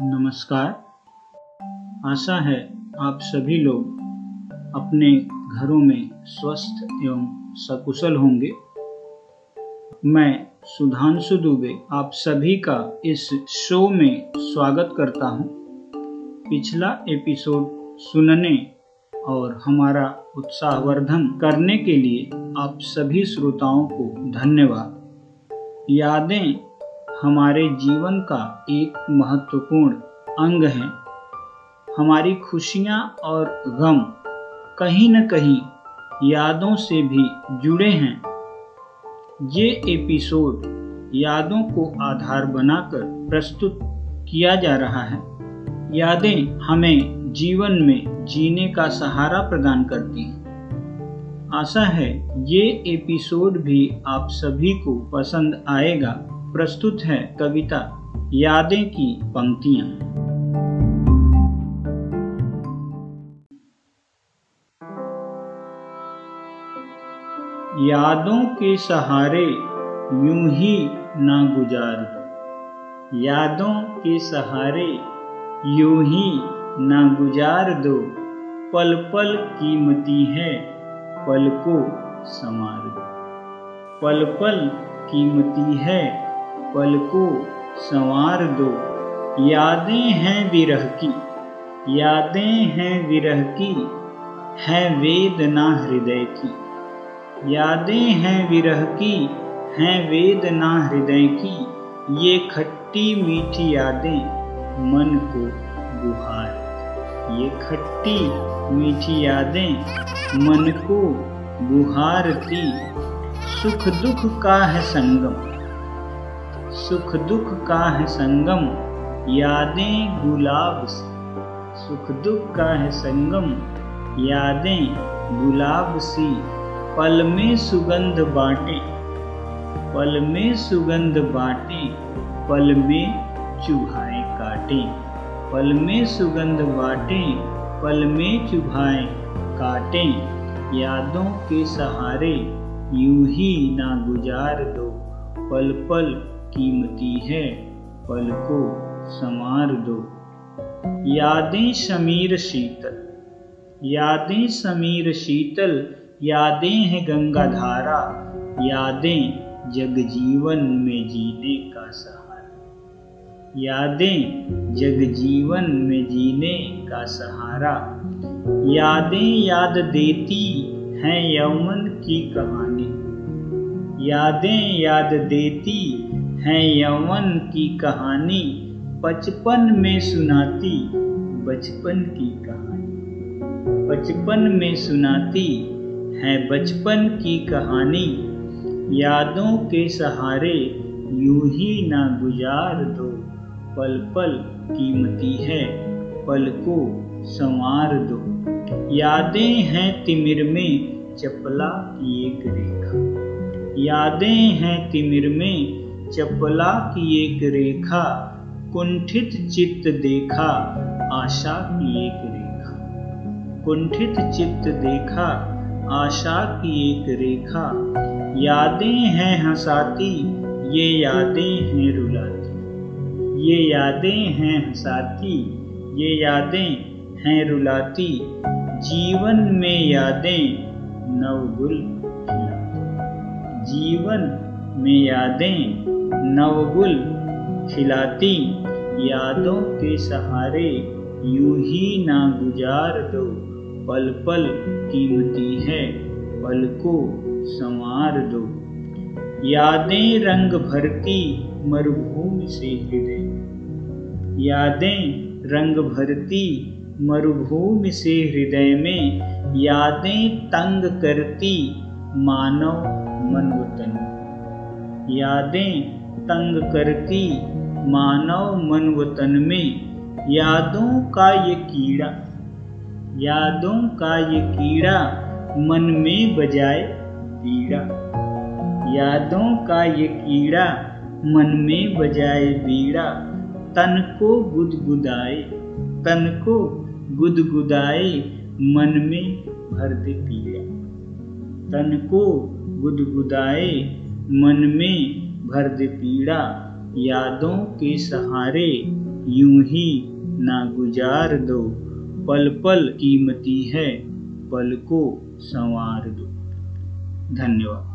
नमस्कार। आशा है आप सभी लोग अपने घरों में स्वस्थ एवं सकुशल होंगे। मैं सुधांशु दुबे आप सभी का इस शो में स्वागत करता हूँ। पिछला एपिसोड सुनने और हमारा उत्साहवर्धन करने के लिए आप सभी श्रोताओं को धन्यवाद। यादें हमारे जीवन का एक महत्वपूर्ण अंग है। हमारी खुशियाँ और गम कहीं न कहीं यादों से भी जुड़े हैं। ये एपिसोड यादों को आधार बनाकर प्रस्तुत किया जा रहा है। यादें हमें जीवन में जीने का सहारा प्रदान करती हैं। आशा है ये एपिसोड भी आप सभी को पसंद आएगा। प्रस्तुत है कविता, यादें की पंक्तियाँ। यादों के सहारे यूँ ही ना गुजार। दो यादों के सहारे यूँ ही ना गुजार दो। पल पल कीमती है, पल को संवार दो। पल पल कीमती है पल को संवार दो। यादें हैं विरह की, यादें हैं विरह की, है वेदना हृदय की। यादें हैं विरह की, हैं वेदना हृदय की, ये खट्टी मीठी यादें मन को गुहार। ये खट्टी मीठी यादें मन को गुहारती। सुख दुख का है संगम सुख दुख का है संगम? यादें गुलाब सी। सुख दुख का है संगम? यादें गुलाब सी। पल में सुगंध बाटे। पल में सुगंध बाटे। पल में चुभाए काटे। पल में सुगंध बाटे। पल में चुभाए काटे। यादों के सहारे यूँ ही ना गुजार दो पल पल कीमती है पल को संवार दो। यादें समीर शीतल, यादें समीर शीतल, यादें हैं गंगा धारा, यादें जग जीवन में जीने का सहारा। यादें जग जीवन में जीने का सहारा। यादें याद देती हैं यमन की कहानी। यादें याद देती है यौवन की कहानी बचपन में सुनाती, बचपन की कहानी। बचपन में सुनाती है बचपन की कहानी, यादों के सहारे यूँ ही ना गुजार दो पल पल कीमती है, पल को संवार दो। यादें हैं तिमिर में चपला की एक रेखा, यादें हैं तिमिर में चपला की एक रेखा, कुंठित चित्त देखा, आशा की एक रेखा। कुंठित चित्त देखा, आशा की एक रेखा। यादें हैं हंसाती, ये यादें हैं रुलाती। ये यादें हैं हंसाती, ये यादें हैं रुलाती। जीवन में यादें नवगुल जीवन में यादें, नवगुल खिलाती, यादों के सहारे यूँ ही ना गुजार दो पल पल कीमती है, पल को संवार दो। यादें रंग भरती मरुभूमि से हृदय यादें रंग भरती मरुभूमि से हृदय में, यादें तंग करती मानव मन वतन यादें तंग करती मानव मन वतन में। यादों का ये कीड़ा, यादों का ये कीड़ा मन में बजाए बीड़ा। यादों का ये कीड़ा मन में बजाए बीड़ा। तन को गुदगुदाए, तन को गुदगुदाए मन में भर दे पीड़ा तन को गुदगुदाए मन में भर दे पीड़ा, यादों के सहारे यूँ ही ना गुजार दो। पल पल कीमती है, पल को संवार दो। धन्यवाद।